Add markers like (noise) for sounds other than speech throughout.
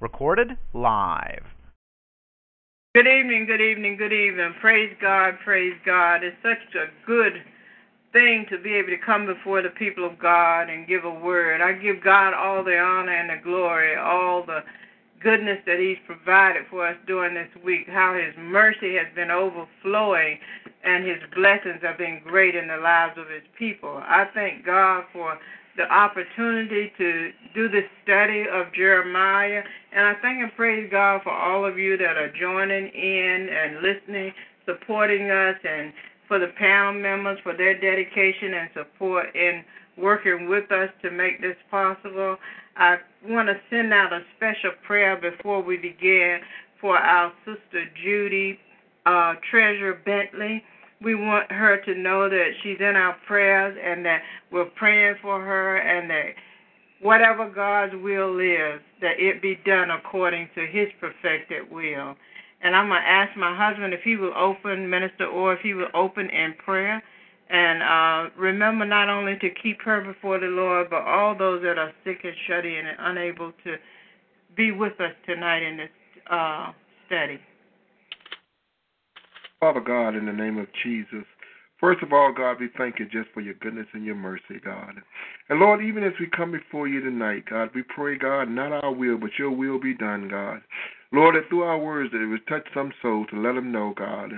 Recorded live. Good evening, good evening, good evening. Praise God, praise God. It's such a good thing to be able to come before the people of God and give a word. I give God all the honor and the glory, all the goodness that He's provided for us during this week, how His mercy has been overflowing and His blessings have been great in the lives of His people. I thank God for the opportunity to do this study of Jeremiah, and I thank and praise God for all of you that are joining in and listening, supporting us, and for the panel members for their dedication and support in working with us to make this possible. I want to send out a special prayer before we begin for our sister Judy uh, Treasure Bentley. We want her to know that she's in our prayers and that we're praying for her and that whatever God's will is, that it be done according to his perfected will. And I'm going to ask my husband if he will open, minister, or if he will open in prayer. And uh, remember not only to keep her before the Lord, but all those that are sick and shut in and unable to be with us tonight in this uh, study. Father God, in the name of Jesus, first of all, God, we thank you just for your goodness and your mercy, God. And Lord, even as we come before you tonight, God, we pray, God, not our will, but your will be done, God. Lord, that through our words that it would touch some soul to let them know, God.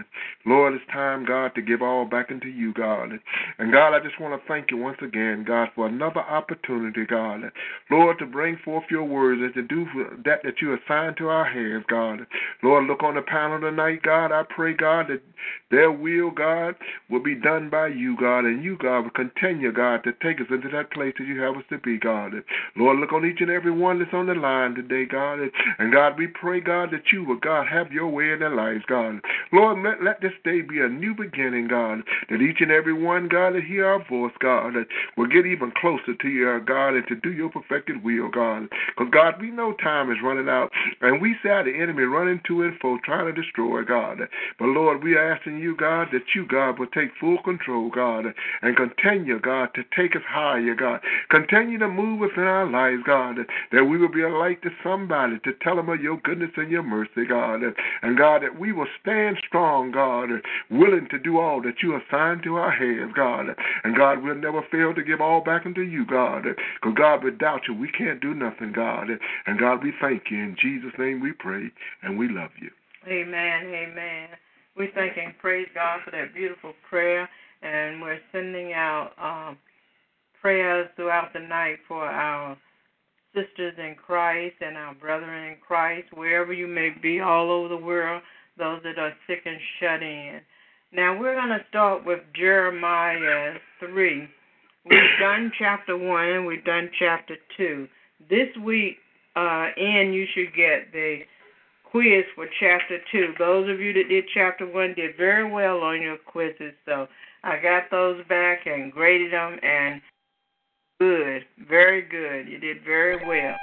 Lord, it's time, God, to give all back into you, God. And God, I just want to thank you once again, God, for another opportunity, God. Lord, to bring forth your words and to do that that you assigned to our hands, God. Lord, look on the panel tonight, God. I pray, God, that their will, God, will be done by you, God, and you, God, will continue, God, to take us into that place that you have us to be, God. Lord, look on each and every one that's on the line today, God. And God, we pray, God, that you will, God, have your way in their lives, God. Lord, let, let this day be a new beginning, God, that each and every one, God, that hear our voice, God, that will get even closer to you, God, and to do your perfected will, God. Because, God, we know time is running out, and we see the enemy running to and fro, trying to destroy, God. But, Lord, we are asking you, God, that you, God, will take full control, God, and continue, God, to take us higher, God. Continue to move within our lives, God, that we will be a light to somebody to tell them of your goodness and your mercy, God. And God, that we will stand strong, God, willing to do all that you assign to our hands, God. And God, we'll never fail to give all back unto you, God. Because God, without you, we can't do nothing, God. And God, we thank you. In Jesus' name we pray and we love you. Amen. Amen. We thank and praise God for that beautiful prayer. And we're sending out um, prayers throughout the night for our sisters in Christ and our brethren in Christ, wherever you may be, all over the world, those that are sick and shut in. Now we're going to start with Jeremiah 3. We've done chapter 1 and we've done chapter 2. This week, uh, in, you should get the quiz for chapter 2. Those of you that did chapter 1 did very well on your quizzes, so I got those back and graded them and Good, very good. You did very well.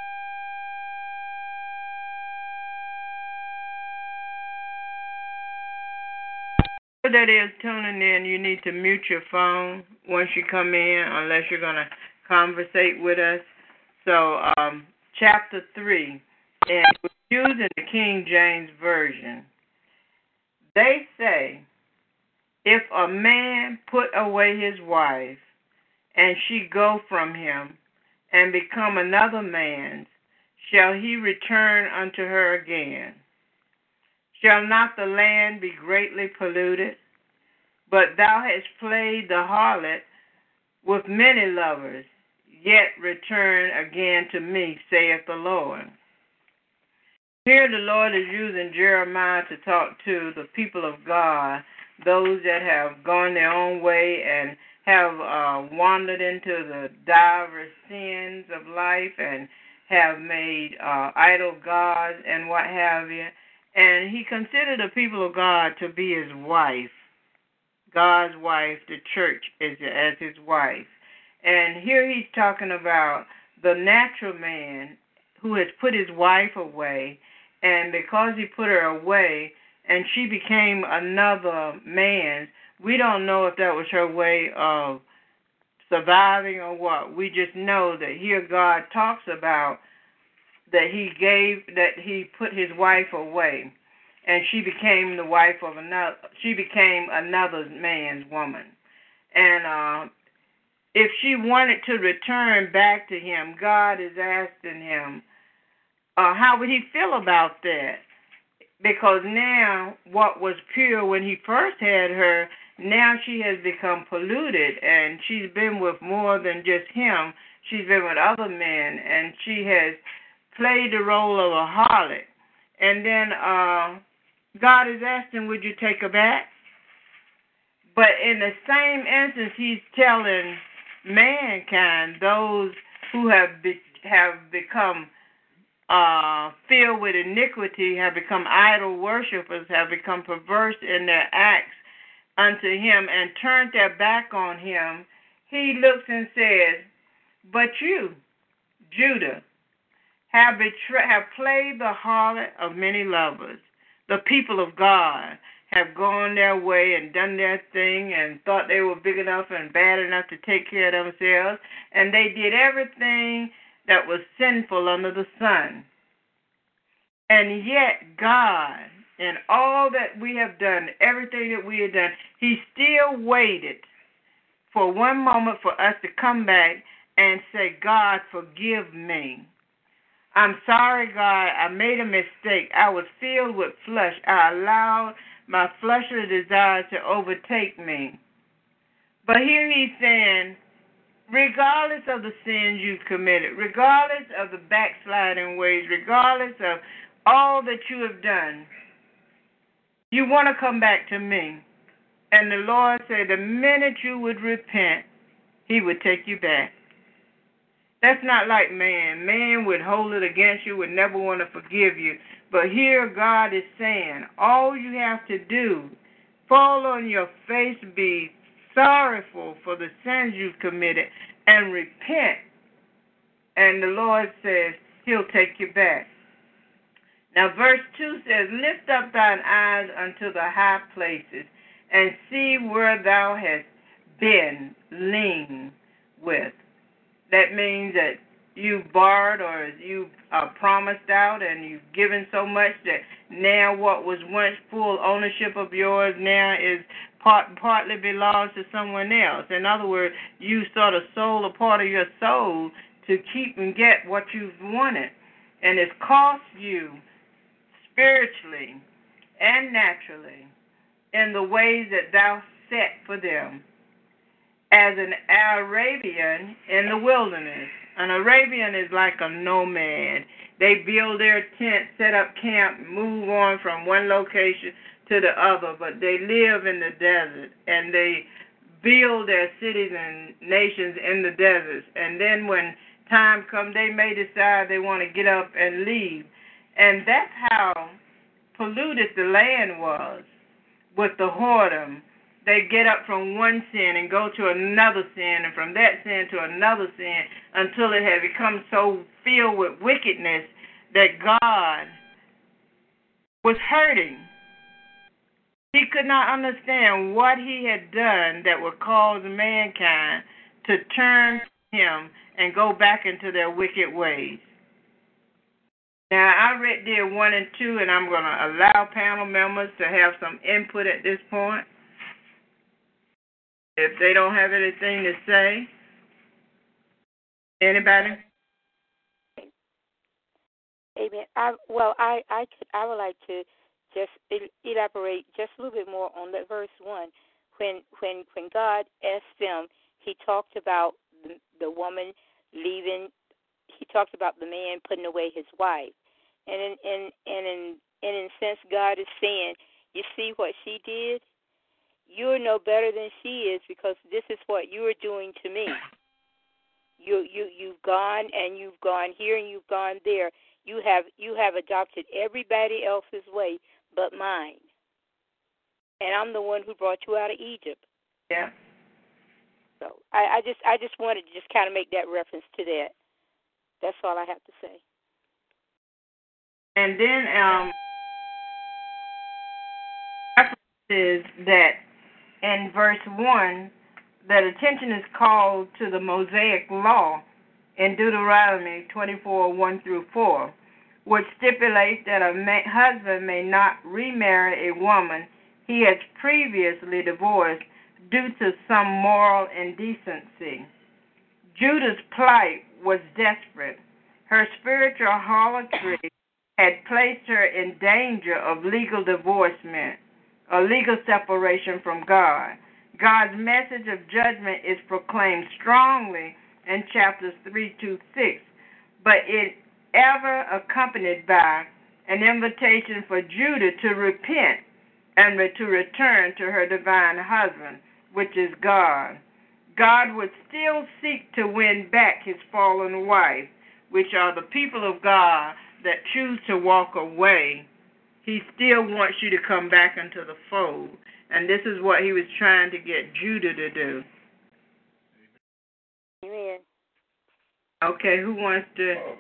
That is tuning in. You need to mute your phone once you come in, unless you're going to conversate with us. So, um, chapter three, and we're using the King James version. They say, if a man put away his wife and she go from him, and become another man's, shall he return unto her again? Shall not the land be greatly polluted? But thou hast played the harlot with many lovers, yet return again to me, saith the Lord. Here the Lord is using Jeremiah to talk to the people of God, those that have gone their own way and have uh, wandered into the diverse sins of life and have made uh, idol gods and what have you. And he considered the people of God to be his wife, God's wife, the church is as his wife. And here he's talking about the natural man who has put his wife away, and because he put her away and she became another man's, we don't know if that was her way of surviving or what. We just know that here God talks about that he gave that he put his wife away and she became the wife of another she became another man's woman. And uh if she wanted to return back to him, God is asking him, uh, how would he feel about that? Because now, what was pure when he first had her, now she has become polluted, and she's been with more than just him. She's been with other men, and she has played the role of a harlot. And then uh, God is asking, Would you take her back? But in the same instance, He's telling mankind, those who have be, have become uh, filled with iniquity, have become idol worshippers, have become perverse in their acts unto him, and turned their back on him, he looks and says, But you, Judah, have, betray- have played the harlot of many lovers. The people of God have gone their way and done their thing and thought they were big enough and bad enough to take care of themselves, and they did everything that was sinful under the sun. And yet, God, in all that we have done, everything that we have done, He still waited for one moment for us to come back and say, God, forgive me. I'm sorry, God, I made a mistake. I was filled with flesh. I allowed my fleshly desires to overtake me. But here he's saying, regardless of the sins you've committed, regardless of the backsliding ways, regardless of all that you have done, you want to come back to me. And the Lord said, the minute you would repent, he would take you back. That's not like man. Man would hold it against you, would never want to forgive you. But here God is saying, all you have to do, fall on your face, be sorrowful for the sins you've committed, and repent. And the Lord says, He'll take you back. Now, verse 2 says, Lift up thine eyes unto the high places, and see where thou hast been lien with. That means that you've borrowed or you uh, promised out and you've given so much that now what was once full ownership of yours now is part partly belongs to someone else. In other words, you sort of sold a part of your soul to keep and get what you've wanted, and it's cost you spiritually and naturally in the ways that thou set for them as an Arabian in the wilderness. An Arabian is like a nomad. They build their tent, set up camp, move on from one location to the other, but they live in the desert and they build their cities and nations in the deserts. And then when time comes, they may decide they want to get up and leave. And that's how polluted the land was with the whoredom they get up from one sin and go to another sin, and from that sin to another sin, until it had become so filled with wickedness that God was hurting. He could not understand what he had done that would cause mankind to turn him and go back into their wicked ways. Now, I read there 1 and 2, and I'm going to allow panel members to have some input at this point. If they don't have anything to say, anybody? Amen. I, well, I I could I would like to just elaborate just a little bit more on that verse one. When when when God asked them, He talked about the, the woman leaving. He talked about the man putting away his wife, and in in and in and in sense, God is saying, you see what she did you're no better than she is because this is what you are doing to me. (laughs) You you you've gone and you've gone here and you've gone there. You have you have adopted everybody else's way but mine. And I'm the one who brought you out of Egypt. Yeah. So I, I just I just wanted to just kind of make that reference to that. That's all I have to say. And then um is that in verse one that attention is called to the Mosaic law in Deuteronomy 24 1 through 4, which stipulates that a husband may not remarry a woman he has previously divorced due to some moral indecency. Judah's plight was desperate. Her spiritual harlotry had placed her in danger of legal divorcement, a legal separation from God. God's message of judgment is proclaimed strongly in chapters 3 to 6, but it ever accompanied by an invitation for Judah to repent and to return to her divine husband, which is God. God would still seek to win back his fallen wife, which are the people of God that choose to walk away. He still wants you to come back into the fold. And this is what he was trying to get Judah to do. Amen. Okay, who wants to? Uh,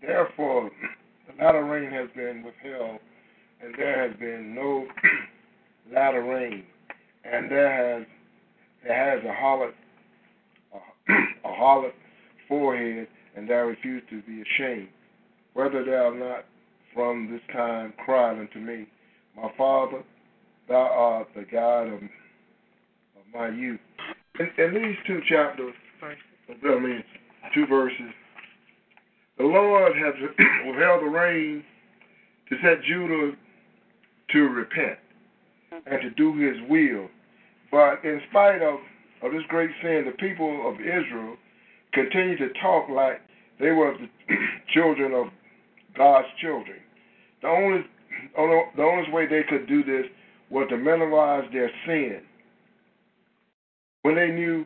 therefore, the latter rain has been withheld, and there has been no (clears throat) latter rain, and there has there has a harlot a, (clears throat) a harlot forehead, and thou refuse to be ashamed. Whether thou not from this time cried unto me, My Father, thou art the God of, of my youth. In, in these two chapters, I mean, two verses, the Lord has (clears throat) withheld the rain to set Judah to repent and to do his will. But in spite of, of this great sin, the people of Israel continue to talk like they were the (clears throat) children of God's children. The only, the only way they could do this was to minimize their sin. When they knew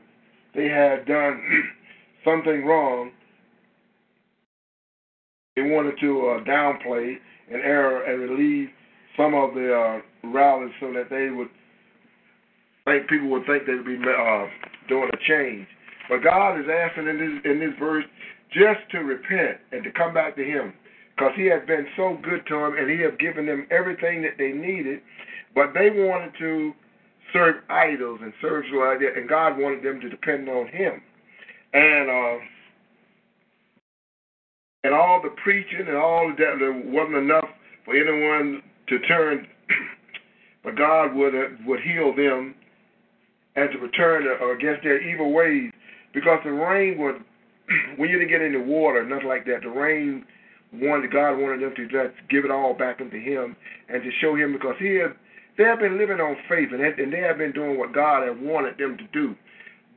they had done (clears throat) something wrong, they wanted to uh, downplay an error and relieve some of the uh, rallies so that they would think people would think they'd be uh, doing a change. But God is asking in this in this verse just to repent and to come back to Him, because He has been so good to them and He has given them everything that they needed, but they wanted to serve idols and serve like that, and God wanted them to depend on Him, and. Uh, and all the preaching and all that there wasn't enough for anyone to turn, (clears throat) but God would uh, would heal them and to return against their evil ways, because the rain would (clears throat) when you didn't get any water, nothing like that. The rain wanted God wanted them to just give it all back into Him and to show Him because He had they have been living on faith and and they have been doing what God had wanted them to do,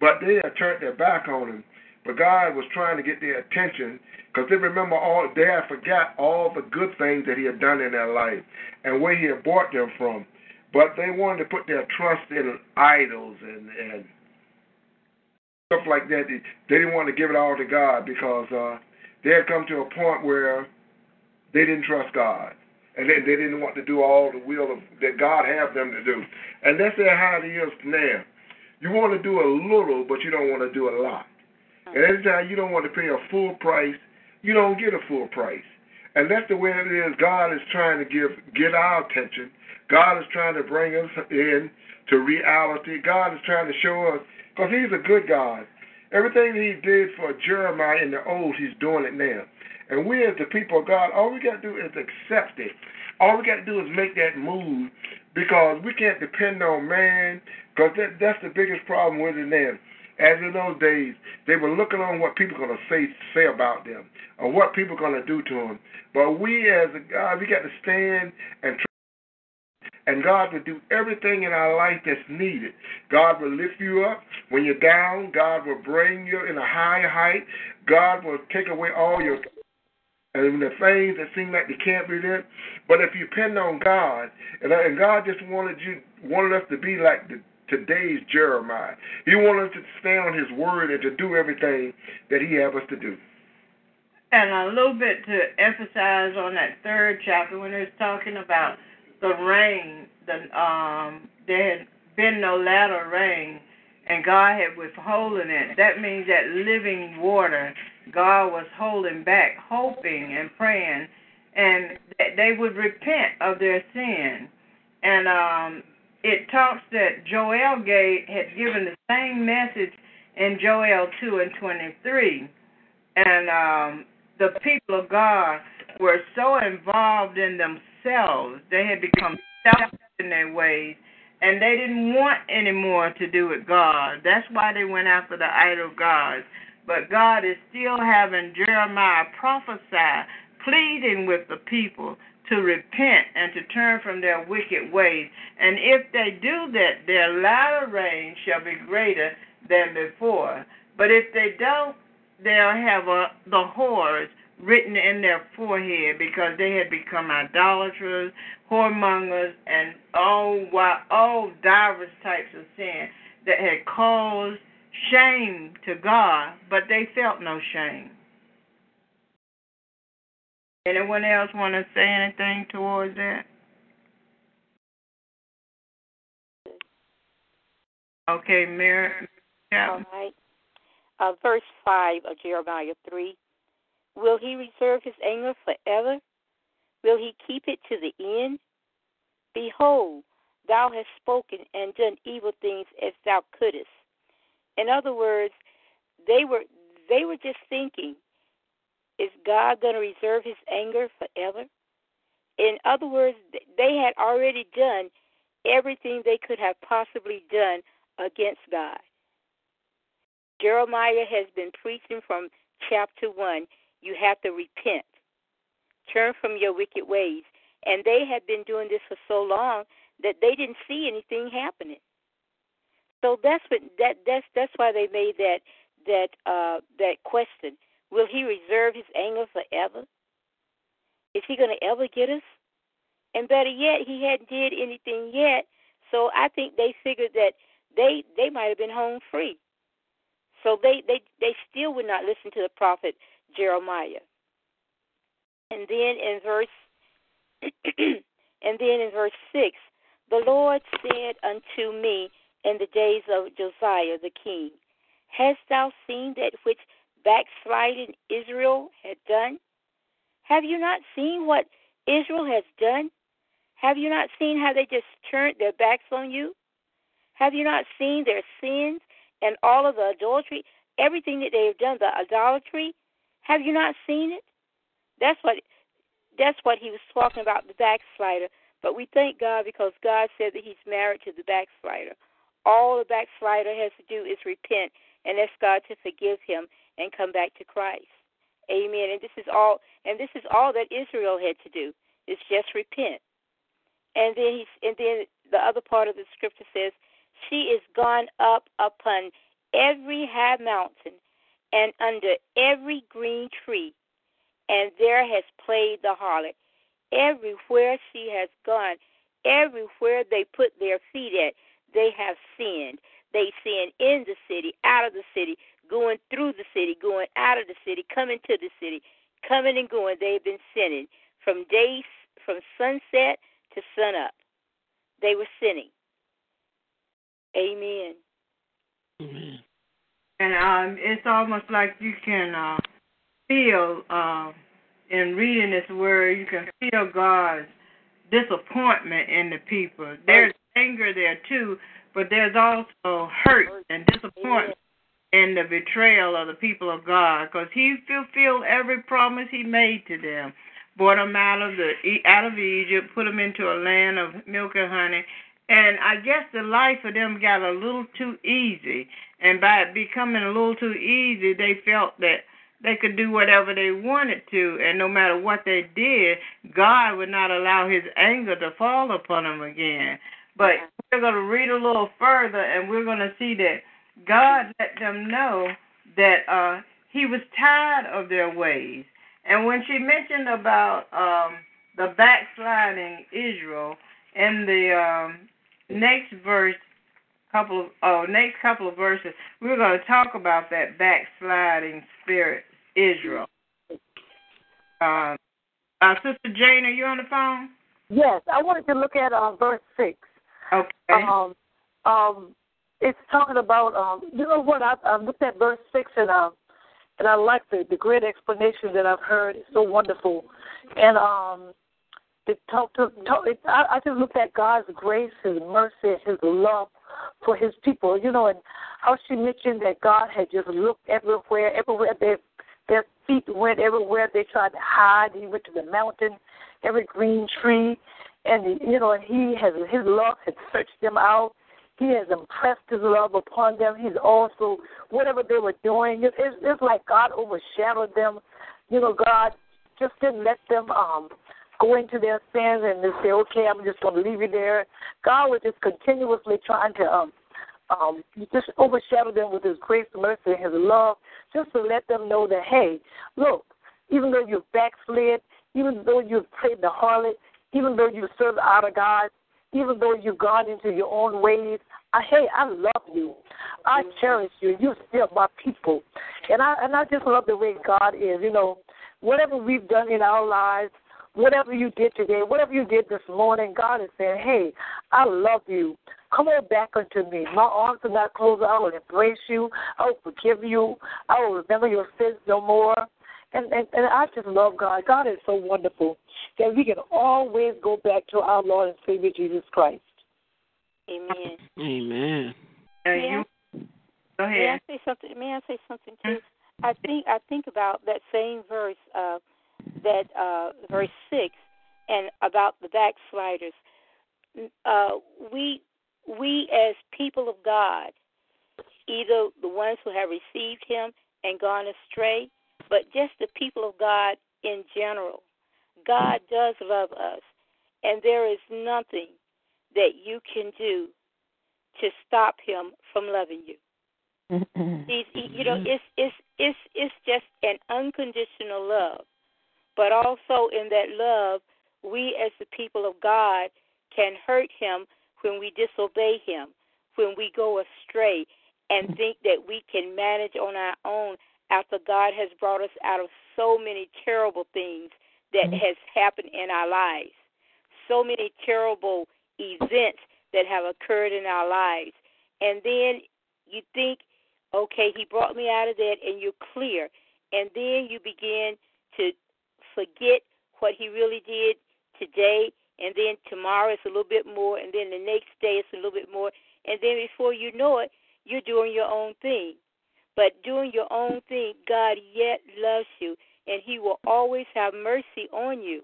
but they had turned their back on Him. But God was trying to get their attention because they remember all, they had forgot all the good things that He had done in their life and where He had brought them from. But they wanted to put their trust in idols and, and stuff like that. They, they didn't want to give it all to God because uh, they had come to a point where they didn't trust God. And they, they didn't want to do all the will of, that God had them to do. And that's how it is now. You want to do a little, but you don't want to do a lot. And every time you don't want to pay a full price, you don't get a full price. And that's the way it is. God is trying to give get our attention. God is trying to bring us in to reality. God is trying to show us because He's a good God. Everything He did for Jeremiah in the old, He's doing it now. And we as the people of God, all we got to do is accept it. All we got to do is make that move because we can't depend on man because that, that's the biggest problem with it now. As in those days, they were looking on what people going to say say about them or what people going to do to them. But we, as a God, we got to stand and and God will do everything in our life that's needed. God will lift you up when you're down. God will bring you in a higher height. God will take away all your and the things that seem like they can't be there. But if you depend on God, and, and God just wanted you wanted us to be like the, today's Jeremiah. He wanted us to stand on His word and to do everything that He have us to do. And a little bit to emphasize on that third chapter when it's talking about the rain, the um, there had been no latter rain, and God had withholding it. That means that living water God was holding back, hoping and praying, and that they would repent of their sin. And um, it talks that Joel gave, had given the same message in Joel 2 and 23. And um, the people of God were so involved in themselves, they had become selfish in their ways, and they didn't want any more to do with God. That's why they went after the idol gods. But God is still having Jeremiah prophesy, pleading with the people to repent and to turn from their wicked ways. And if they do that, their latter rain shall be greater than before. But if they don't, they'll have a, the horrors written in their forehead because they had become idolaters, whoremongers, and all all diverse types of sin that had caused shame to God, but they felt no shame. Anyone else want to say anything towards that? Okay, Mary. All right. Uh, verse 5 of Jeremiah 3. Will he reserve his anger forever? Will he keep it to the end? Behold, thou hast spoken and done evil things as thou couldest. In other words, they were they were just thinking, is God going to reserve his anger forever? In other words, they had already done everything they could have possibly done against God. Jeremiah has been preaching from chapter 1. You have to repent, turn from your wicked ways. And they had been doing this for so long that they didn't see anything happening. So that's what that that's that's why they made that that uh that question. Will he reserve his anger forever? Is he going to ever get us? And better yet, he hadn't did anything yet. So I think they figured that they they might have been home free. So they they they still would not listen to the prophet Jeremiah. And then in verse (clears throat) and then in verse six, the Lord said unto me, in the days of Josiah the king. Hast thou seen that which backsliding Israel had done? Have you not seen what Israel has done? Have you not seen how they just turned their backs on you? Have you not seen their sins and all of the adultery, everything that they have done, the idolatry? Have you not seen it? That's what that's what he was talking about, the backslider. But we thank God because God said that he's married to the backslider. All the backslider has to do is repent and ask God to forgive him and come back to Christ. Amen. And this is all and this is all that Israel had to do. Is just repent. And then he's and then the other part of the scripture says, She is gone up upon every high mountain and under every green tree, and there has played the harlot. Everywhere she has gone, everywhere they put their feet at, they have sinned. They sin in the city, out of the city, going through the city, going out of the city, coming to the city, coming and going. They've been sinning from day from sunset to sunup. They were sinning. Amen. Amen. And um, it's almost like you can uh, feel uh, in reading this word, you can feel God's disappointment in the people. There's anger there too, but there's also hurt and disappointment in the betrayal of the people of God because He fulfilled every promise He made to them. Brought them out of the out of Egypt, put them into a land of milk and honey, and I guess the life of them got a little too easy. And by it becoming a little too easy, they felt that they could do whatever they wanted to, and no matter what they did, God would not allow His anger to fall upon them again. But we're going to read a little further, and we're going to see that God let them know that uh, He was tired of their ways, And when she mentioned about um, the backsliding Israel in the um, next verse, couple of oh next couple of verses, we're going to talk about that backsliding spirit Israel. Um, uh, Sister Jane, are you on the phone? Yes, I wanted to look at um, verse six. Okay. Um, um, it's talking about um, you know what I, I looked at verse six and um, and I like the the great explanation that I've heard. It's so wonderful, and um, to talk, it, I, I just looked at God's grace, His mercy, His love for His people. You know, and how she mentioned that God had just looked everywhere, everywhere their their feet went, everywhere they tried to hide. He went to the mountain, every green tree, and you know, and He has His love had searched them out. He has impressed His love upon them. He's also whatever they were doing. It's, it's like God overshadowed them. You know, God just didn't let them um go into their sins and they say, okay, I'm just going to leave you there. God was just continuously trying to um, um, just overshadow them with His grace, mercy, and His love, just to let them know that, hey, look, even though you've backslid, even though you've played the harlot, even though you serve out of God, even though you've gone into your own ways, I, hey, I love you. I cherish you. You're still my people. And I and I just love the way God is. You know, whatever we've done in our lives, whatever you did today, whatever you did this morning, God is saying, Hey, I love you. Come on back unto me. My arms are not closed. I will embrace you. I will forgive you. I will remember your sins no more. And, and and I just love God. God is so wonderful that we can always go back to our Lord and Savior Jesus Christ. Amen. Amen. Are you? Go ahead. May I say something? May I say something too? I think I think about that same verse, uh, that uh, verse six, and about the backsliders. Uh, we we as people of God, either the ones who have received Him and gone astray, but just the people of God in general. God does love us, and there is nothing that you can do to stop Him from loving you. You know, it's it's it's it's just an unconditional love, but also in that love, we as the people of God can hurt Him when we disobey Him, when we go astray, and think that we can manage on our own after God has brought us out of so many terrible things that mm-hmm. has happened in our lives, so many terrible events that have occurred in our lives, and then you think okay, he brought me out of that, and you're clear. And then you begin to forget what he really did today, and then tomorrow it's a little bit more, and then the next day it's a little bit more, and then before you know it, you're doing your own thing. But doing your own thing, God yet loves you, and He will always have mercy on you,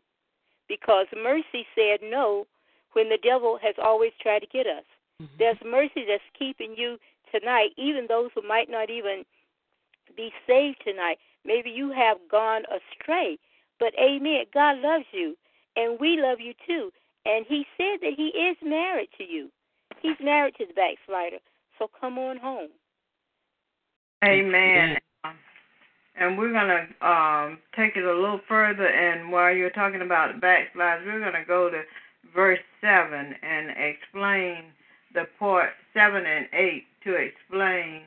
because mercy said no when the devil has always tried to get us. Mm-hmm. There's mercy that's keeping you tonight, even those who might not even be saved tonight. Maybe you have gone astray, but amen. God loves you, and we love you too. And He said that He is married to you. He's married to the backslider. So come on home. Amen. And we're going to um, take it a little further. And while you're talking about backslides, we're going to go to verse 7 and explain the part 7 and 8 to explain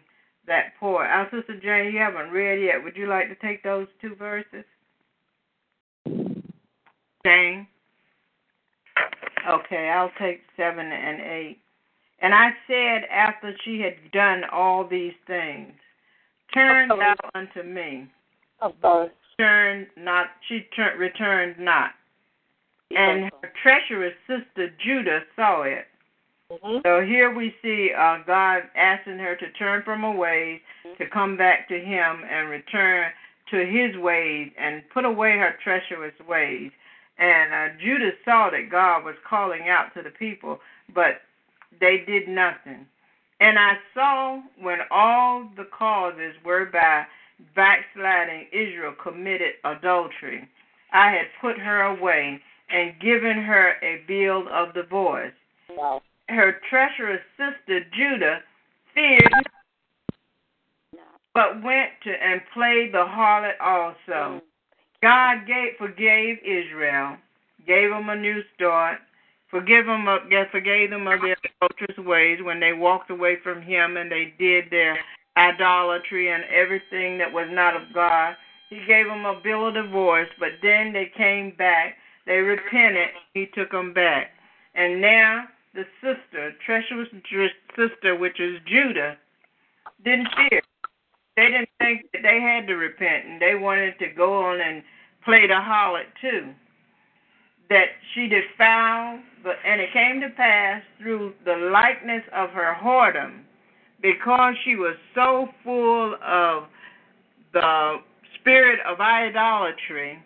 that part. Our sister Jane, you haven't read yet. Would you like to take those two verses? Jane? Okay, I'll take 7 and 8. And I said, after she had done all these things, Turn thou unto me. I'm sorry. Turn not. She turned returned not. And her treacherous sister Judah saw it. Mm-hmm. So here we see uh, God asking her to turn from her ways, to come back to Him and return to His ways and put away her treacherous ways. And uh, Judah saw that God was calling out to the people, but they did nothing. And I saw when all the causes whereby backsliding Israel committed adultery, I had put her away and given her a bill of divorce. Wow. Her treacherous sister Judah feared but went to and played the harlot also. God gave, forgave Israel, gave them a new start, forgive them of, forgave them of their adulterous ways when they walked away from Him and they did their idolatry and everything that was not of God. He gave them a bill of divorce, but then they came back. They repented. He took them back. And now the sister, treacherous sister, which is Judah, didn't fear. They didn't think that they had to repent, and they wanted to go on and play the harlot too. That she defiled, but and it came to pass through the likeness of her whoredom, because she was so full of the spirit of idolatry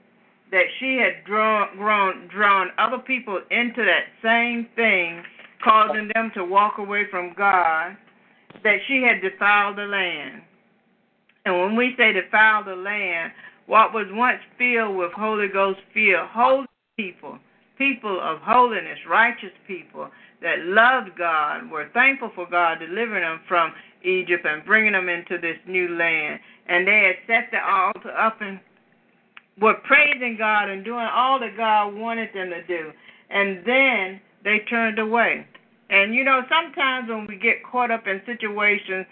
that she had drawn, drawn, drawn other people into that same thing, causing them to walk away from God, that she had defiled the land. And when we say defile the land, what was once filled with Holy Ghost fear, holy people, people of holiness, righteous people that loved God, were thankful for God delivering them from Egypt and bringing them into this new land. And they had set the altar up and were praising God and doing all that God wanted them to do. And then they turned away. And you know, sometimes when we get caught up in situations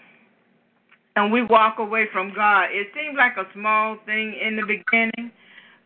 and we walk away from God, it seems like a small thing in the beginning,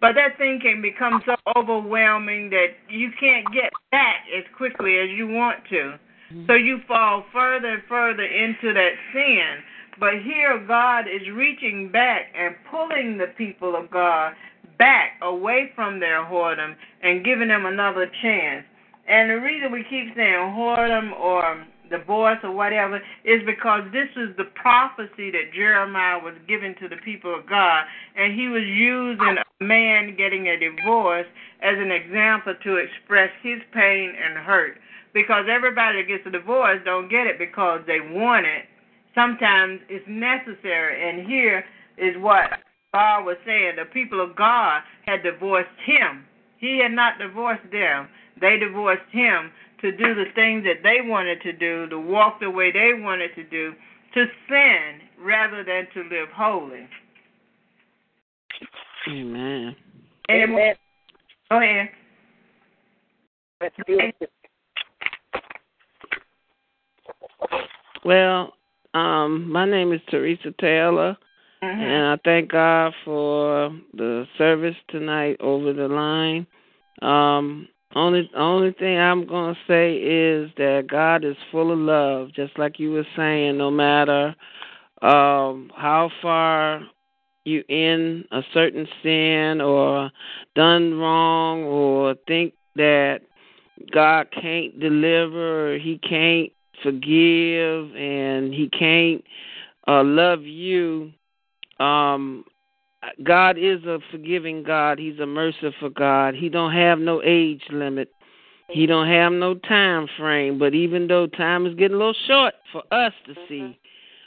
but that thing can become so overwhelming that you can't get back as quickly as you want to. So mm-hmm. you fall further and further into that sin. But here, God is reaching back and pulling the people of God back away from their whoredom and giving them another chance. And the reason we keep saying whoredom or divorce or whatever is because this is the prophecy that Jeremiah was giving to the people of God. And he was using a man getting a divorce as an example to express his pain and hurt because everybody that gets a divorce don't get it because they want it. Sometimes it's necessary. And here is what God was saying. The people of God had divorced him. He had not divorced them. They divorced him to do the things that they wanted to do, to walk the way they wanted to do, to sin rather than to live holy. Amen. Amen. Go ahead. That's beautiful. Well, um, my name is Teresa Taylor, Mm-hmm. and I thank God for the service tonight over the line. Um, only only thing I'm gonna say is that God is full of love, just like you were saying. No matter um, how far you in a certain sin or done wrong or think that God can't deliver, He can't forgive, and He can't uh, love you. Um, God is a forgiving God. He's a merciful God. He don't have no age limit. He don't have no time frame. But even though time is getting a little short for us to see,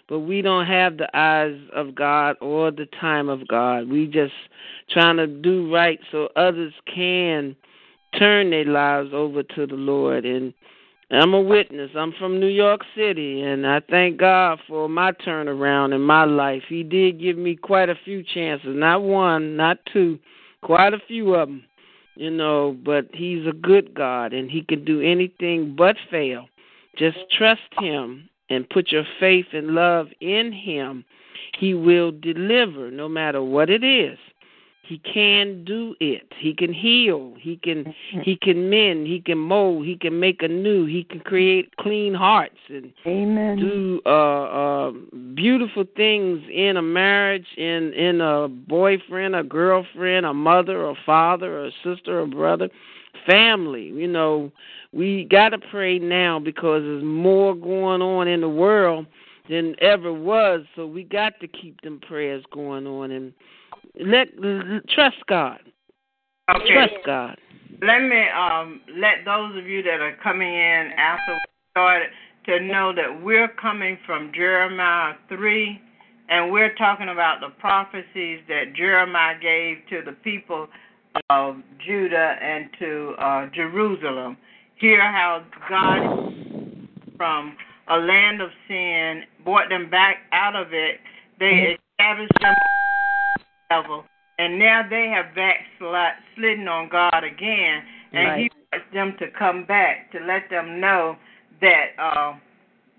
but we don't have the eyes of God or the time of God. We just trying to do right so others can turn their lives over to the Lord and I'm a witness. I'm from New York City, and I thank God for my turnaround in my life. He did give me quite a few chances, not one, not two, quite a few of them, you know. But He's a good God, and He can do anything but fail. Just trust Him and put your faith and love in Him. He will deliver no matter what it is. He can do it. He can heal. He can he can mend. He can mold. He can make anew. He can create clean hearts and Amen. do uh, uh, beautiful things in a marriage, in in a boyfriend, a girlfriend, a mother, a father, a sister, a brother, family. You know, we got to pray now because there's more going on in the world than ever was. So we got to keep them prayers going on and let trust God. Okay. Trust God. Let me um, let those of you that are coming in after we started to know that we're coming from Jeremiah 3, and we're talking about the prophecies that Jeremiah gave to the people of Judah and to uh, Jerusalem. Hear how God, from a land of sin, brought them back out of it. They established them level and now they have backslidden on God again, and Right. He wants them to come back to let them know that uh,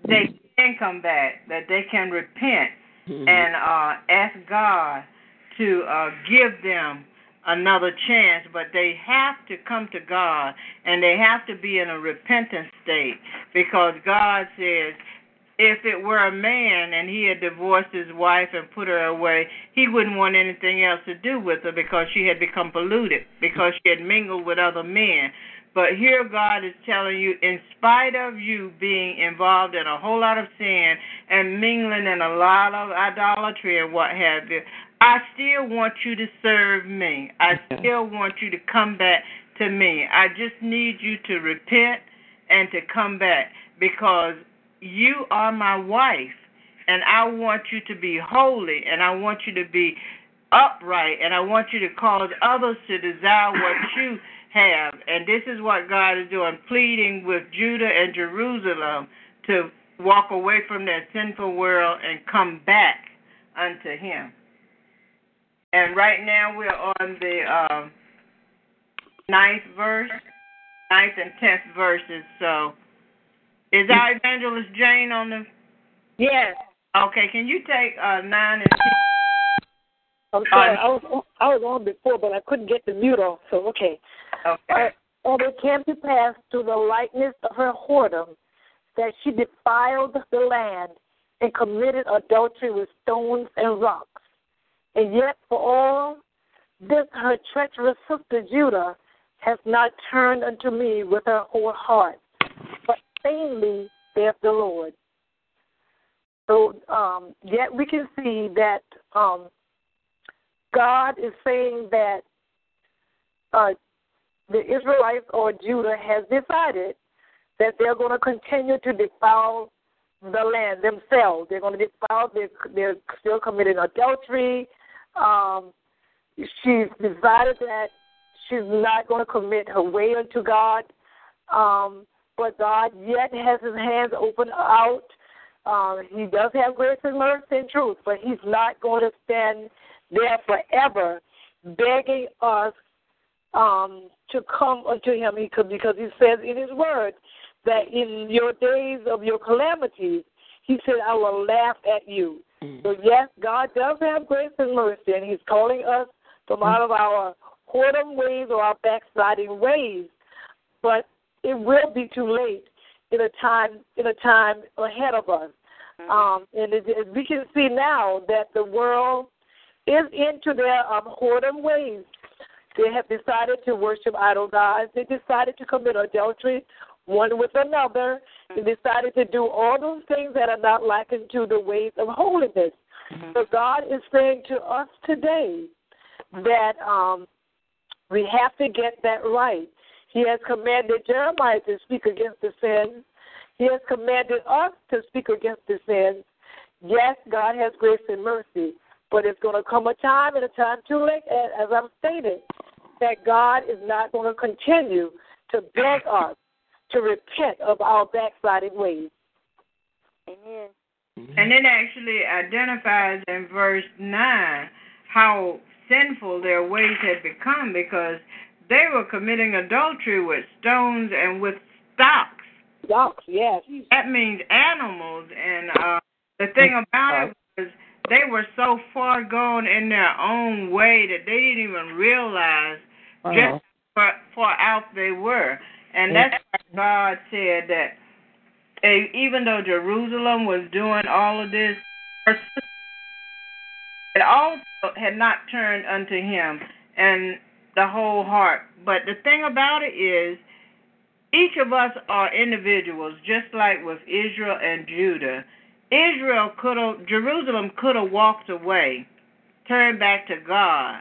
they can come back, that they can repent Mhm. and uh, ask God to uh, give them another chance, but they have to come to God and they have to be in a repentant state because God says if it were a man and he had divorced his wife and put her away, he wouldn't want anything else to do with her because she had become polluted, because she had mingled with other men. But here God is telling you, in spite of you being involved in a whole lot of sin and mingling in a lot of idolatry and what have you, I still want you to serve me. I still want you to come back to me. I just need you to repent and to come back because you are my wife and I want you to be holy and I want you to be upright and I want you to cause others to desire what (coughs) you have. And this is what God is doing, pleading with Judah and Jerusalem to walk away from their sinful world and come back unto Him. And right now we're on the um, ninth verse, ninth and tenth verses. So, is our evangelist Jane on the? Yes. Okay, can you take uh, nine and? I'm sorry. I was on- I was on before, but I couldn't get the mute off. So okay. Okay. And it came to the likeness of her whoredom that she defiled the land and committed adultery with stones and rocks. And yet, for all this, her treacherous sister Judah has not turned unto me with her whole heart, but vainly saith the Lord. So, um, yet we can see that um, God is saying that uh, the Israelites or Judah has decided that they're going to continue to defile the land themselves. They're going to defile. They're, they're still committing adultery. Um, she's decided that she's not going to commit her way unto God. Um, but God yet has his hands open out. Um, he does have grace and mercy and truth, but he's not going to stand there forever begging us um, to come unto him because, because he says in his word that in your days of your calamities, he said, I will laugh at you. So, yes, God does have grace and mercy, and he's calling us from out of our whoredom ways or our backsliding ways. But it will be too late in a time in a time ahead of us. Um, and it, it, we can see now that the world is into their um, whoredom ways. They have decided to worship idol gods. They decided to commit adultery one with another. They decided to do all those things that are not likened to the ways of holiness. So God is saying to us today that um, we have to get that right. He has commanded Jeremiah to speak against the sins. He has commanded us to speak against the sins. Yes, God has grace and mercy, but it's going to come a time and a time too late, as I'm stating, that God is not going to continue to beg us to repent of our backsliding ways. Amen. And it actually identifies in verse 9 how sinful their ways had become because they were committing adultery with stones and with stocks. Stocks, yes. That means animals. And uh, the thing about it was they were so far gone in their own way that they didn't even realize Uh-huh. just how far out they were. And that's why God said that eh, even though Jerusalem was doing all of this, her sister had also had not turned unto him and the whole heart. But the thing about it is, each of us are individuals, just like with Israel and Judah. Israel could have, Jerusalem could have walked away, turned back to God,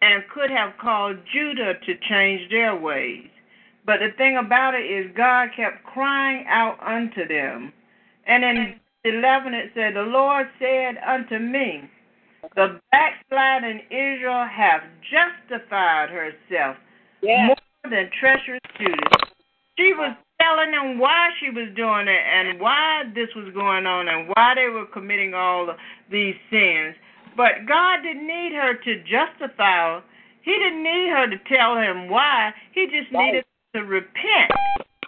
and could have called Judah to change their ways. But the thing about it is, God kept crying out unto them. And in 11 it said, The Lord said unto me, The backsliding Israel hath justified herself more than treacherous Judas. She was telling them why she was doing it and why this was going on and why they were committing all these sins. But God didn't need her to justify her. He didn't need her to tell him why. He just needed to repent.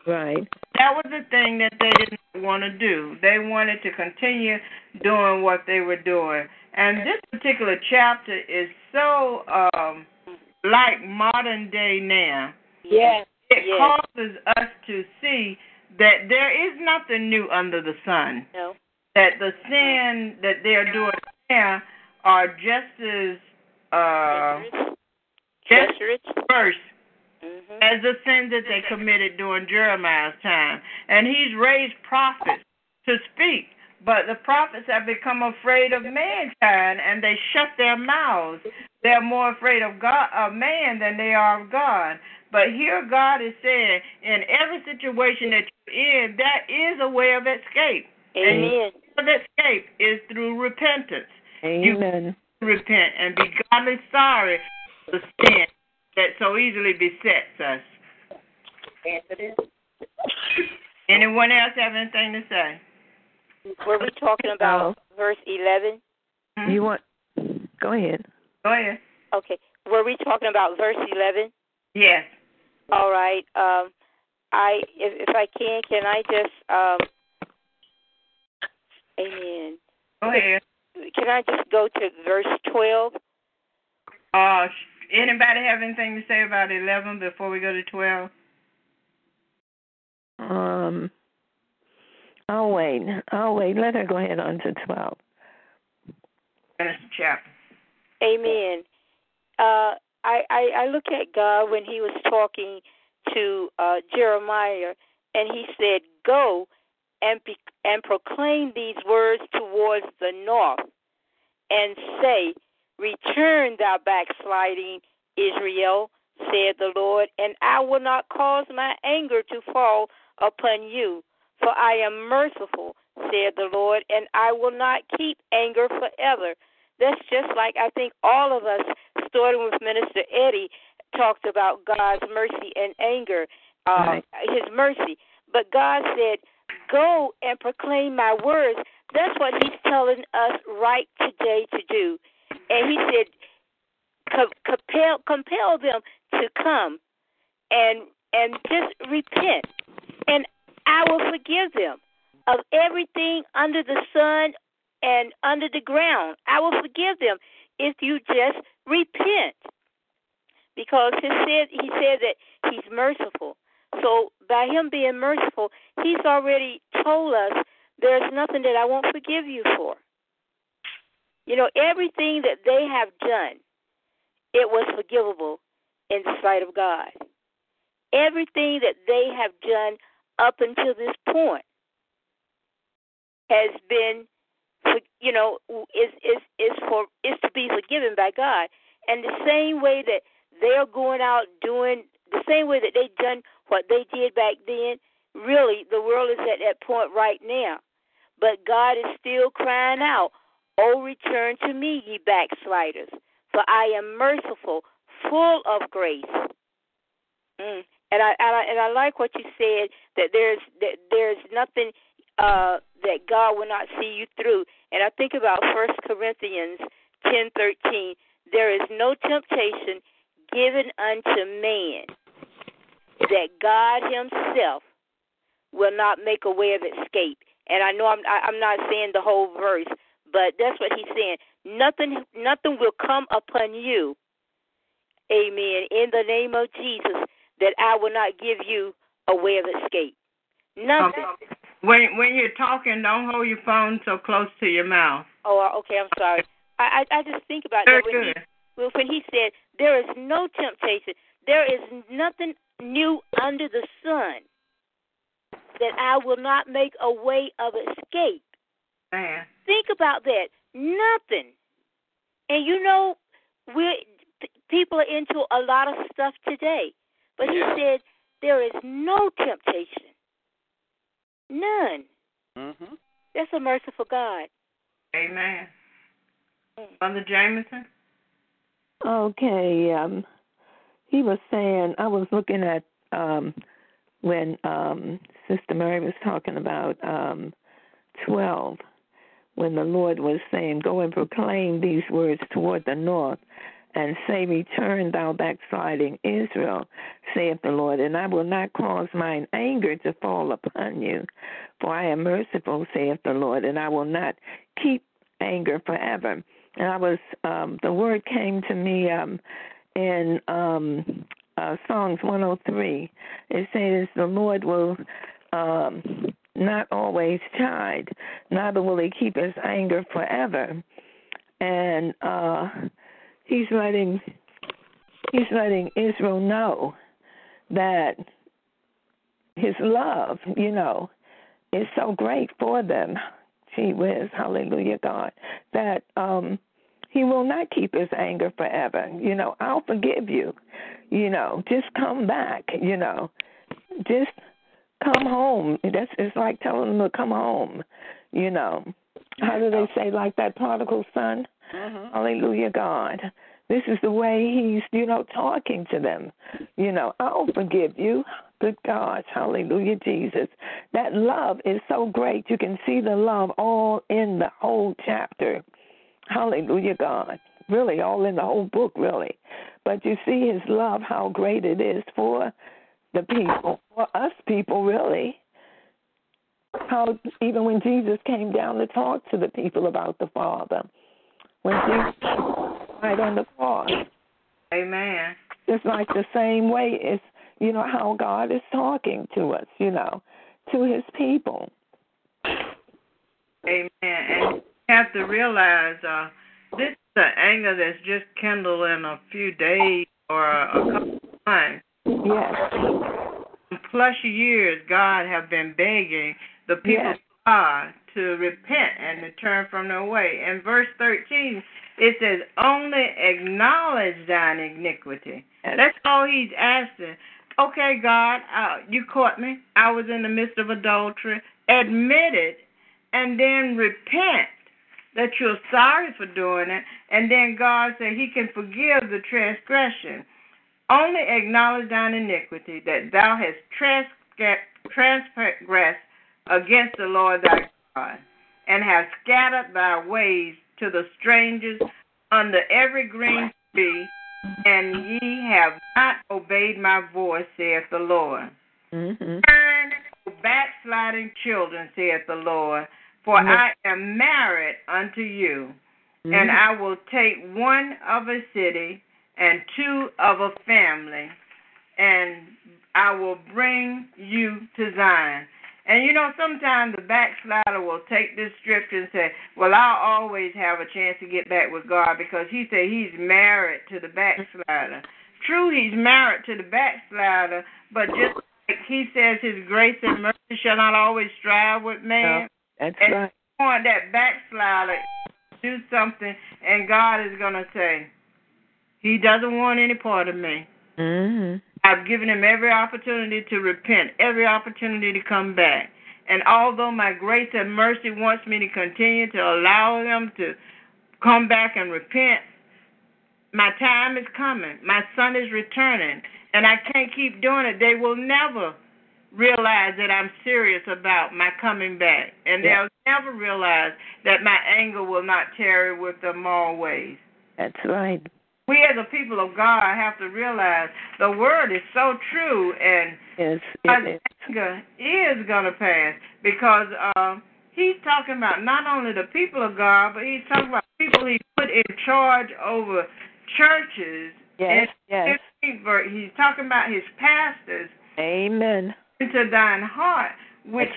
Right. That was the thing that they didn't want to do. They wanted to continue doing what they were doing. And this particular chapter is so um like modern day now. Yes. It yes. causes us to see that there is nothing new under the sun. No. That the sin that they're doing now are just as uh just worse Mm-hmm. as the sins that they committed during Jeremiah's time. And he's raised prophets to speak. But the prophets have become afraid of mankind and they shut their mouths. They're more afraid of God of man than they are of God. But here God is saying, in every situation that you're in, that is a way of escape. Amen. And the way of escape is through repentance. Amen. You repent and be godly sorry for the sin that so easily besets us. Anyone else have anything to say? Were we talking (laughs) about verse 11? You want? Go ahead. Go ahead. Okay. Were we talking about verse 11? Yes. All right. Um, I, if, if I can, can I just, um, Amen. Go ahead. Can I just go to verse 12? Uh, anybody have anything to say about 11 before we go to 12? Um, I'll wait. I'll wait. Let her go ahead on to 12. Finish the chapter. Amen. Uh, I, I I look at God when He was talking to uh, Jeremiah, and He said, "Go and be, and proclaim these words towards the north, and say, Return, thou backsliding Israel, said the Lord, and I will not cause my anger to fall upon you, for I am merciful, said the Lord, and I will not keep anger forever." That's just like I think all of us, starting with Minister Eddie, talked about God's mercy and anger, uh, Right. His mercy. But God said, "Go and proclaim my words." That's what He's telling us right today to do. And He said, "Compel, compel them to come and and just repent, and I will forgive them of everything under the sun and under the ground. I will forgive them if you just repent. Because he said he said that he's merciful. So by him being merciful, he's already told us there's nothing that I won't forgive you for. You know, everything that they have done, it was forgivable in the sight of God. Everything that they have done up until this point has been you know is is is for is to be forgiven by God. And the same way that they're going out doing the same way that they done what they did back then, really the world is at that point right now. But God is still crying out, "Oh, return to me, ye backsliders, for I am merciful, full of grace." Mm. And I, and I and I like what you said that there's that there's nothing uh, that God will not see you through. And I think about First Corinthians ten thirteen. There is no temptation given unto man that God Himself will not make a way of escape. And I know I'm I, I'm not saying the whole verse, but that's what He's saying. Nothing nothing will come upon you. Amen. In the name of Jesus, that I will not give you a way of escape. Nothing. Okay. When when you're talking, don't hold your phone so close to your mouth. Oh, uh, okay. I'm sorry. I I, I just think about Very that when good. he when he said there is no temptation, there is nothing new under the sun that I will not make a way of escape. Man. Think about that. Nothing. And you know, we people are into a lot of stuff today, but he said there is no temptation. None. Mm-hmm. That's a merciful God. Amen. Mother Jameson? Okay. Um, he was saying, I was looking at um, when um, Sister Mary was talking about um, 12, when the Lord was saying, Go and proclaim these words toward the north, and say, Return thou backsliding Israel, saith the Lord, and I will not cause mine anger to fall upon you, for I am merciful, saith the Lord, and I will not keep anger forever. And I was, um, the word came to me um, in um, uh, Psalms 103. It says, The Lord will. Um, not always chide, neither will he keep his anger forever. And uh he's letting he's letting Israel know that his love, you know, is so great for them. Gee whiz, hallelujah, God. That um he will not keep his anger forever. You know, I'll forgive you. You know, just come back, you know. Just come home. That's it's like telling them to come home. You know, how do they say like that prodigal son? Mm-hmm. Hallelujah, God. This is the way he's, you know, talking to them. You know, I'll forgive you. Good God, hallelujah, Jesus. That love is so great. You can see the love all in the whole chapter. Hallelujah, God. Really, all in the whole book, really. But you see his love, how great it is for the people, for us people, really. How even when Jesus came down to talk to the people about the Father, when Jesus died on the cross, Amen. it's like the same way it's you know how God is talking to us, you know, to His people. Amen. And you have to realize uh, this is an anger that's just kindled in a few days or a couple of months. Yes. Plus years, God have been begging the people Yes. God to repent and to turn from their way. In verse 13, it says, Only acknowledge thine iniquity. That's all he's asking. Okay, God, uh, you caught me. I was in the midst of adultery. Admit it and then repent that you're sorry for doing it. And then God said he can forgive the transgression. Only acknowledge thine iniquity that thou hast transgressed against the Lord thy God, and have scattered thy ways to the strangers under every green tree, and ye have not obeyed my voice, saith the Lord. Mm-hmm. Turn, O backsliding children, saith the Lord, for Mhm. I am married unto you, and Mhm. I will take one of a city and two of a family, and I will bring you to Zion. And you know, sometimes the backslider will take this scripture and say, Well, I'll always have a chance to get back with God because he said he's married to the backslider. True, he's married to the backslider, but just like he says his grace and mercy shall not always strive with man. That's and right. want that backslider to do something, and God is going to say, He doesn't want any part of me. Mm-hmm. I've given him every opportunity to repent, every opportunity to come back. And although my grace and mercy wants me to continue to allow them to come back and repent, my time is coming. My son is returning, and I can't keep doing it. They will never realize that I'm serious about my coming back, and Yeah. they'll never realize that my anger will not tarry with them always. That's right. We as a people of God have to realize the word is so true, and Yes, God's anger is going to pass because um, he's talking about not only the people of God, but he's talking about people he put in charge over churches. Yes, And yes. he's talking about his pastors Amen. into thine heart, which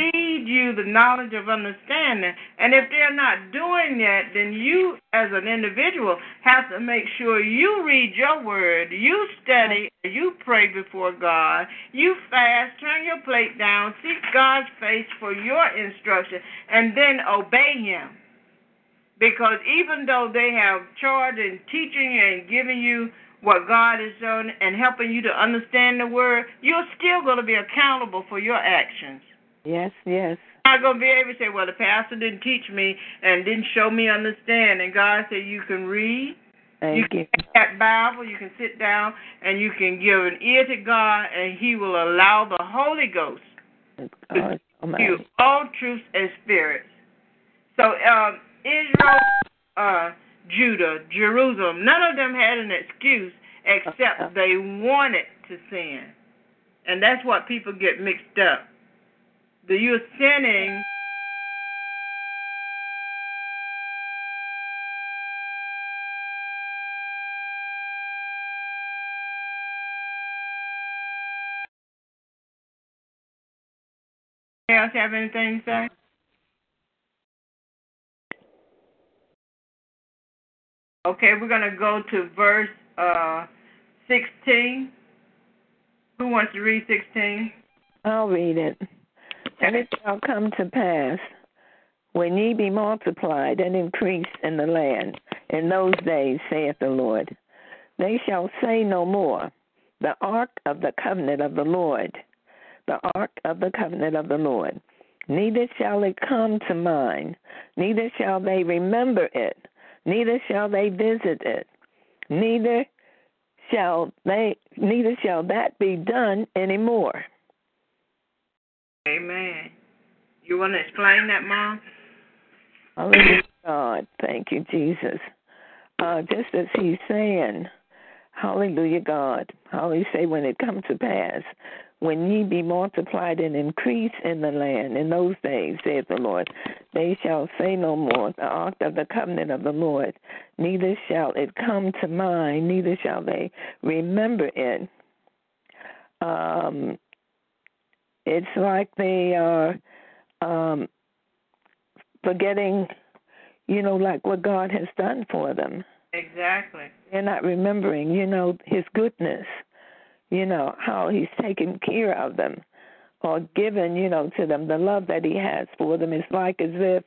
feed you the knowledge of understanding. And if they're not doing that, then you, as an individual, have to make sure you read your word, you study, you pray before God, you fast, turn your plate down, seek God's face for your instruction, and then obey Him. Because even though they have charge in teaching and giving you what God has shown and helping you to understand the word, you're still going to be accountable for your actions. Yes, yes. You're not to be able to say, well, the pastor didn't teach me and didn't show me understanding. And God said you can read, you Thank you. can take that Bible, you can sit down, and you can give an ear to God, and He will allow the Holy Ghost to Almighty. you all truths and spirits. So um, Israel, uh, Judah, Jerusalem, none of them had an excuse except they wanted to sin. And that's what people get mixed up. The you're sinning else have anything to say? Okay, we're going to go to verse uh, 16. Who wants to read 16? I'll read it. And it shall come to pass when ye be multiplied and increased in the land in those days, saith the Lord, they shall say no more, the ark of the covenant of the Lord, the ark of the covenant of the Lord. Neither shall it come to mind, neither shall they remember it, neither shall they visit it, neither shall they neither shall that be done anymore. Amen. You want to explain that, Mom? Hallelujah, God. Thank you, Jesus. Uh, just as he's saying, Hallelujah, God. He say when it comes to pass, when ye be multiplied and increase in the land in those days, saith the Lord, they shall say no more, the ark of the covenant of the Lord, neither shall it come to mind, neither shall they remember it. Um, it's like they are um, forgetting, you know, like what God has done for them. Exactly. They're not remembering, you know, His goodness, you know, how He's taken care of them or given, you know, to them the love that He has for them. It's like as if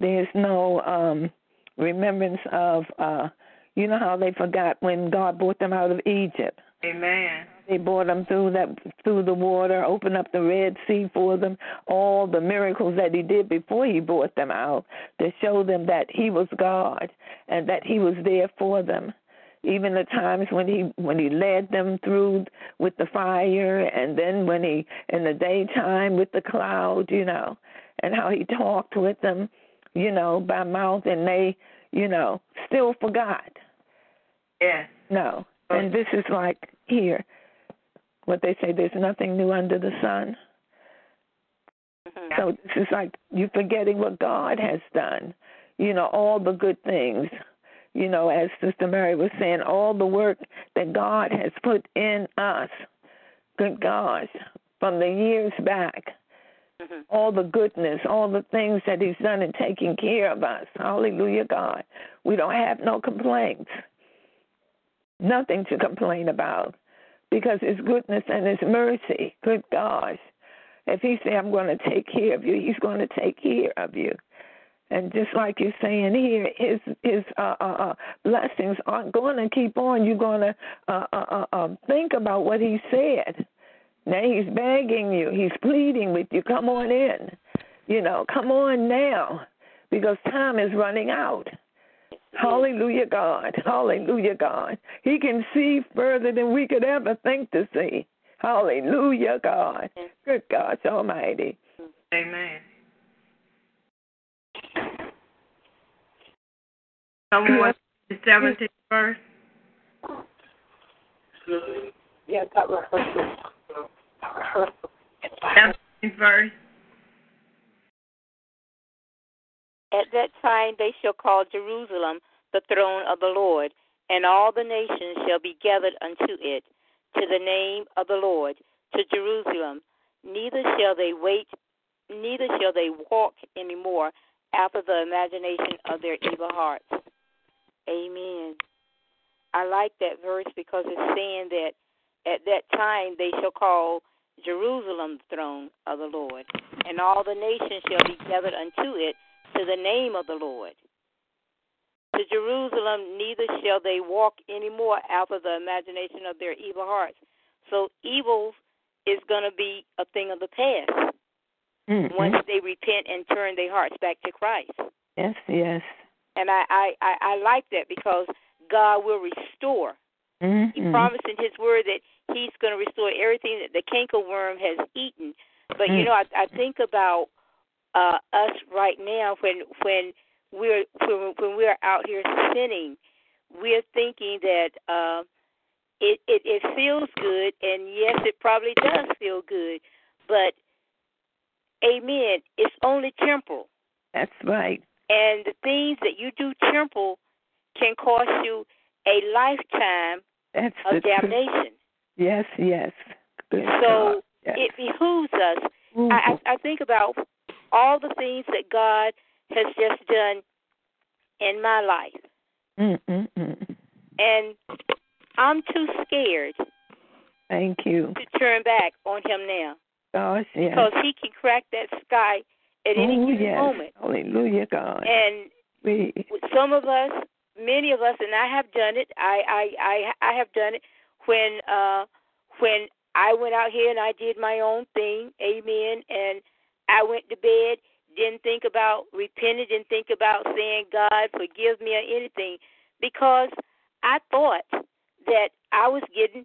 there's no um remembrance of, uh, you know, how they forgot when God brought them out of Egypt. Amen. They brought them through that through the water, opened up the Red Sea for them, all the miracles that he did before he brought them out to show them that he was God and that he was there for them. Even the times when he when he led them through with the fire and then when he in the daytime with the cloud, you know, and how he talked with them, you know, by mouth and they, you know, still forgot. Yeah. No. And this is like here what they say there's nothing new under the sun. Mm-hmm. So this is like you're forgetting what God has done. You know, all the good things. You know, as Sister Mary was saying, all the work that God has put in us. Good gosh, from the years back. Mm-hmm. All the goodness, all the things that He's done in taking care of us. Hallelujah, God. We don't have no complaints. Nothing to complain about because His goodness and His mercy. Good gosh. If He say, I'm going to take care of you, He's going to take care of you. And just like you're saying here, His His uh, uh, uh, blessings aren't going to keep on. You're going to uh, uh, uh, uh, think about what He said. Now He's begging you. He's pleading with you. Come on in. You know, come on now, because time is running out. Hallelujah, God. Hallelujah, God. He can see further than we could ever think to see. Hallelujah, God. Good God Almighty. Amen. Someone the 17th verse. Yeah, got rehearsal. Rehearsal. 17th verse. At that time they shall call Jerusalem the throne of the Lord, and all the nations shall be gathered unto it, to the name of the Lord, to Jerusalem. Neither shall they wait, neither shall they walk any more after the imagination of their evil hearts. Amen. I like that verse because it's saying that at that time they shall call Jerusalem the throne of the Lord, and all the nations shall be gathered unto it to the name of the Lord. To Jerusalem neither shall they walk any more after the imagination of their evil hearts. So evil is going to be a thing of the past Mm-hmm. once they repent and turn their hearts back to Christ. Yes, yes. And I, I, I, I like that because God will restore. Mm-hmm. He promised in His Word that He's going to restore everything that the cankerworm has eaten. But you Mm. know, I, I think about uh, us right now when when we're when, when we're out here sinning, we're thinking that uh, it, it it feels good, and yes, it probably does feel good, but Amen. It's only temporal. That's right. And the things that you do temporal can cost you a lifetime That's of damnation. Truth. Yes, yes. Good so God. Yes. it behooves us. I, I I think about all the things that God has just done in my life, Mm-mm-mm. and I'm too scared Thank you. to turn back on Him now Gosh, yes. because He can crack that sky at any oh, given yes. moment. Hallelujah, God. And we, some of us, many of us, and I have done it. I I I, I have done it when uh when I went out here and I did my own thing. Amen. And I went to bed. Didn't think about repenting. Didn't think about saying God forgive me or anything because I thought that I was getting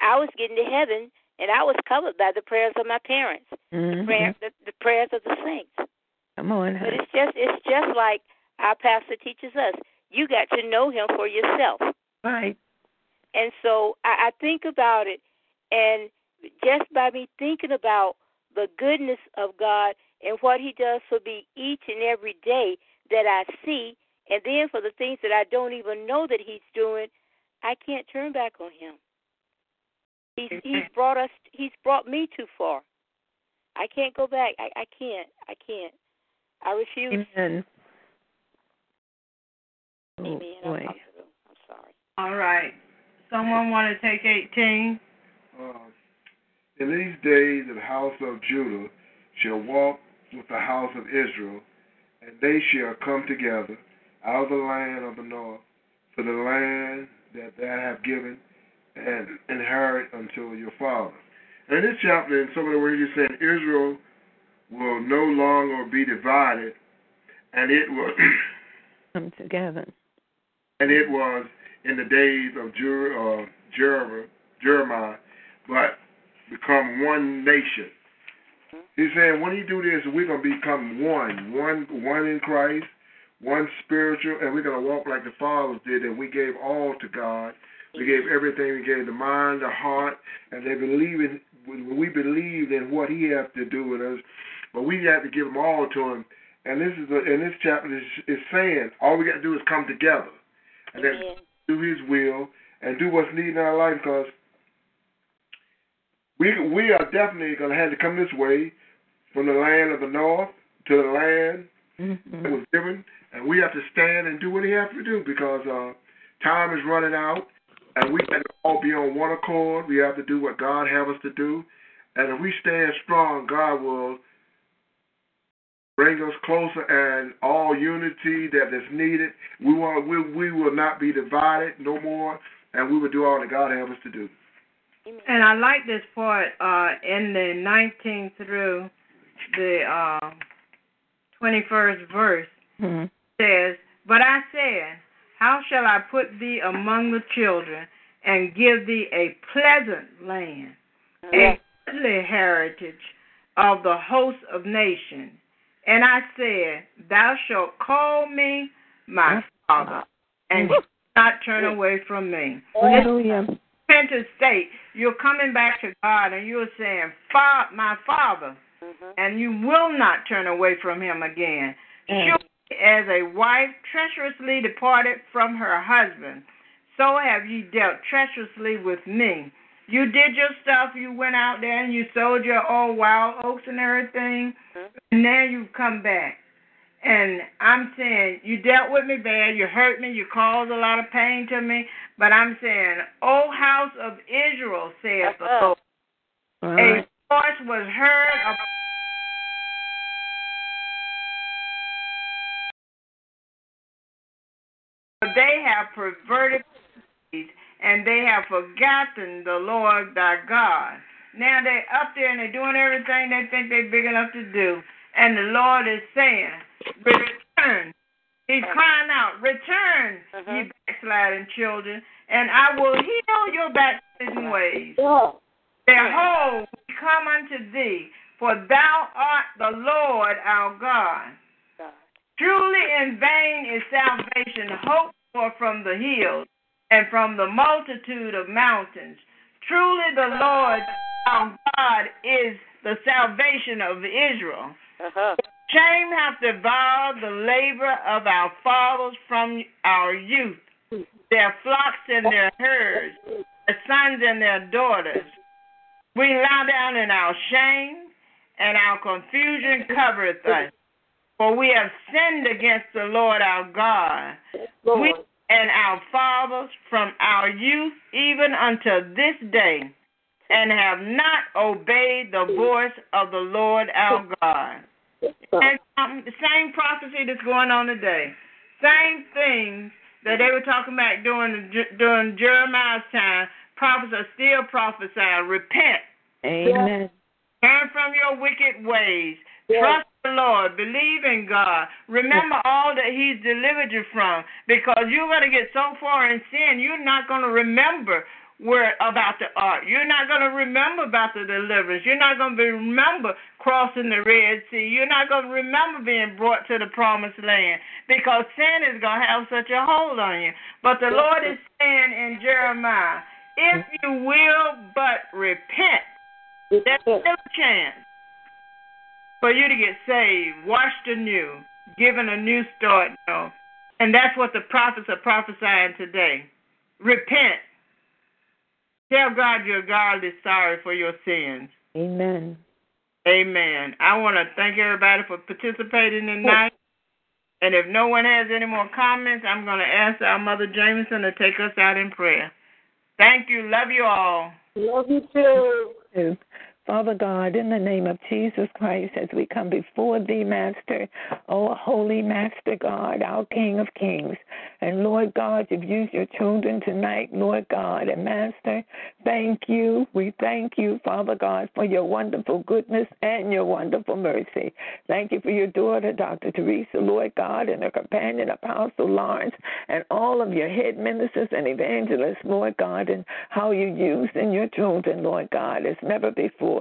I was getting to heaven and I was covered by the prayers of my parents, the, Mhm. prayer, the, the prayers of the saints. Come on. But it's just it's just like our pastor teaches us. You got to know him for yourself. Right. And so I, I think about it and just by me thinking about the goodness of God and what he does for me each and every day that I see and then for the things that I don't even know that he's doing, I can't turn back on him. He's he's brought us he's brought me too far. I can't go back. I, I can't. I can't. I refuse. Amen. Amen. Oh. I'm, I'm sorry. All right. Someone want to take 18? Uh, in these days the house of Judah shall walk with the house of Israel, and they shall come together out of the land of the north to the land that thou have given and inherit unto your father. And in this chapter, in some of the words you're saying, Israel will no longer be divided, and it will (clears throat) Come together. and it was in the days of Jer- uh, Jer- Jeremiah, but become one nation. He's saying when you do this, we're gonna become one, one, one in Christ, one spiritual, and we're gonna walk like the fathers did, and we gave all to God. We gave everything. We gave the mind, the heart, and they believe in. We believed in what He has to do with us, but we have to give them all to Him. And this is a, and this chapter is, is saying all we got to do is come together, and then do His will and do what's needed in our life because we we are definitely going to have to come this way from the land of the north to the land Mhm. that was given, and we have to stand and do what He has to do because uh, time is running out, and we have to all be on one accord. We have to do what God has us to do, and if we stand strong, God will bring us closer and all unity that is needed. We will we, we will not be divided no more, and we will do all that God has us to do. And I like this part uh, in the 19th through the uh, 21st verse Mhm. says, But I said, How shall I put thee among the children and give thee a pleasant land, a goodly heritage of the host of nations? And I said, Thou shalt call me my father, and shalt not turn away from me. Hallelujah. Repentant state, you're coming back to God and you're saying, Fa- My Father, and you will not turn away from Him again. Mm. Surely, as a wife treacherously departed from her husband, so have ye dealt treacherously with me. You did your stuff, you went out there and you sold your old wild oats and everything, and now you've come back. And I'm saying, you dealt with me bad, you hurt me, you caused a lot of pain to me, but I'm saying, O house of Israel, saith the Lord, All a voice was heard of they have perverted and they have forgotten the Lord thy God. Now they're up there and they're doing everything they think they're big enough to do. And the Lord is saying. He's crying out, Return, ye backsliding children, and I will heal your backsliding ways. Behold, we come unto thee, for thou art the Lord our God. Truly in vain is salvation hoped for from the hills and from the multitude of mountains. Truly the Lord our God is the salvation of Israel. Uh-huh. Shame hath devoured the labor of our fathers from our youth, their flocks and their herds, their sons and their daughters. We lie down in our shame, and our confusion covereth us. For we have sinned against the Lord our God, we and our fathers from our youth even unto this day, and have not obeyed the voice of the Lord our God. And um, the same prophecy that's going on today, same things that they were talking about during during Jeremiah's time. Prophets are still prophesying. Repent. Amen. Turn from your wicked ways. Trust the Lord. Believe in God. Remember all that He's delivered you from. Because you're going to get so far in sin, you're not going to remember where about the ark. You're not going to remember about the deliverance. You're not going to remember crossing the Red Sea. You're not going to remember being brought to the promised land because sin is going to have such a hold on you. But the Lord is saying in Jeremiah, if mm. you will but repent, there's still a chance for you to get saved, washed anew, given a new start. No. And that's what the prophets are prophesying today. Repent. Tell God your God is sorry for your sins. Amen. Amen. I want to thank everybody for participating tonight. And if no one has any more comments, I'm going to ask our Mother Jameson to take us out in prayer. Thank you. Love you all. Love you too. Father God, in the name of Jesus Christ, as we come before thee, Master, oh holy Master God, our King of Kings. And Lord God, you've used your children tonight, Lord God. And Master, thank you. We thank you, Father God, for your wonderful goodness and your wonderful mercy. Thank you for your daughter, Dr. Teresa, Lord God, and her companion, Apostle Lawrence, and all of your head ministers and evangelists, Lord God, and how you used in your children, Lord God, as never before.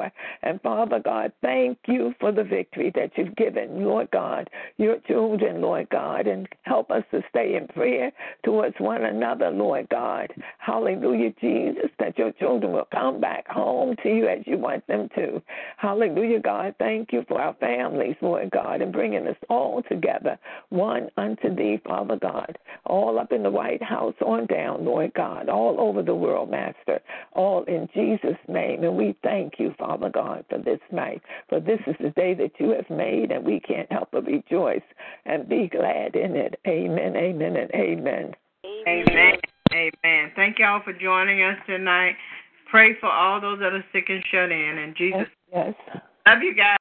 And Father God, thank you for the victory that you've given, Lord God, your children, Lord God, and help us to stay in prayer towards one another, Lord God. Hallelujah, Jesus, that your children will come back home to you as you want them to. Hallelujah, God. Thank you for our families, Lord God, and bringing us all together, one unto thee, Father God, all up in the White House on down, Lord God, all over the world, Master, all in Jesus' name. And we thank you, Father God, for this night. For this is the day that you have made, and we can't help but rejoice and be glad in it. Amen, amen, and amen. Amen. Amen. Thank y'all for joining us tonight. Pray for all those that are sick and shut in. In Jesus' Yes. Love you guys.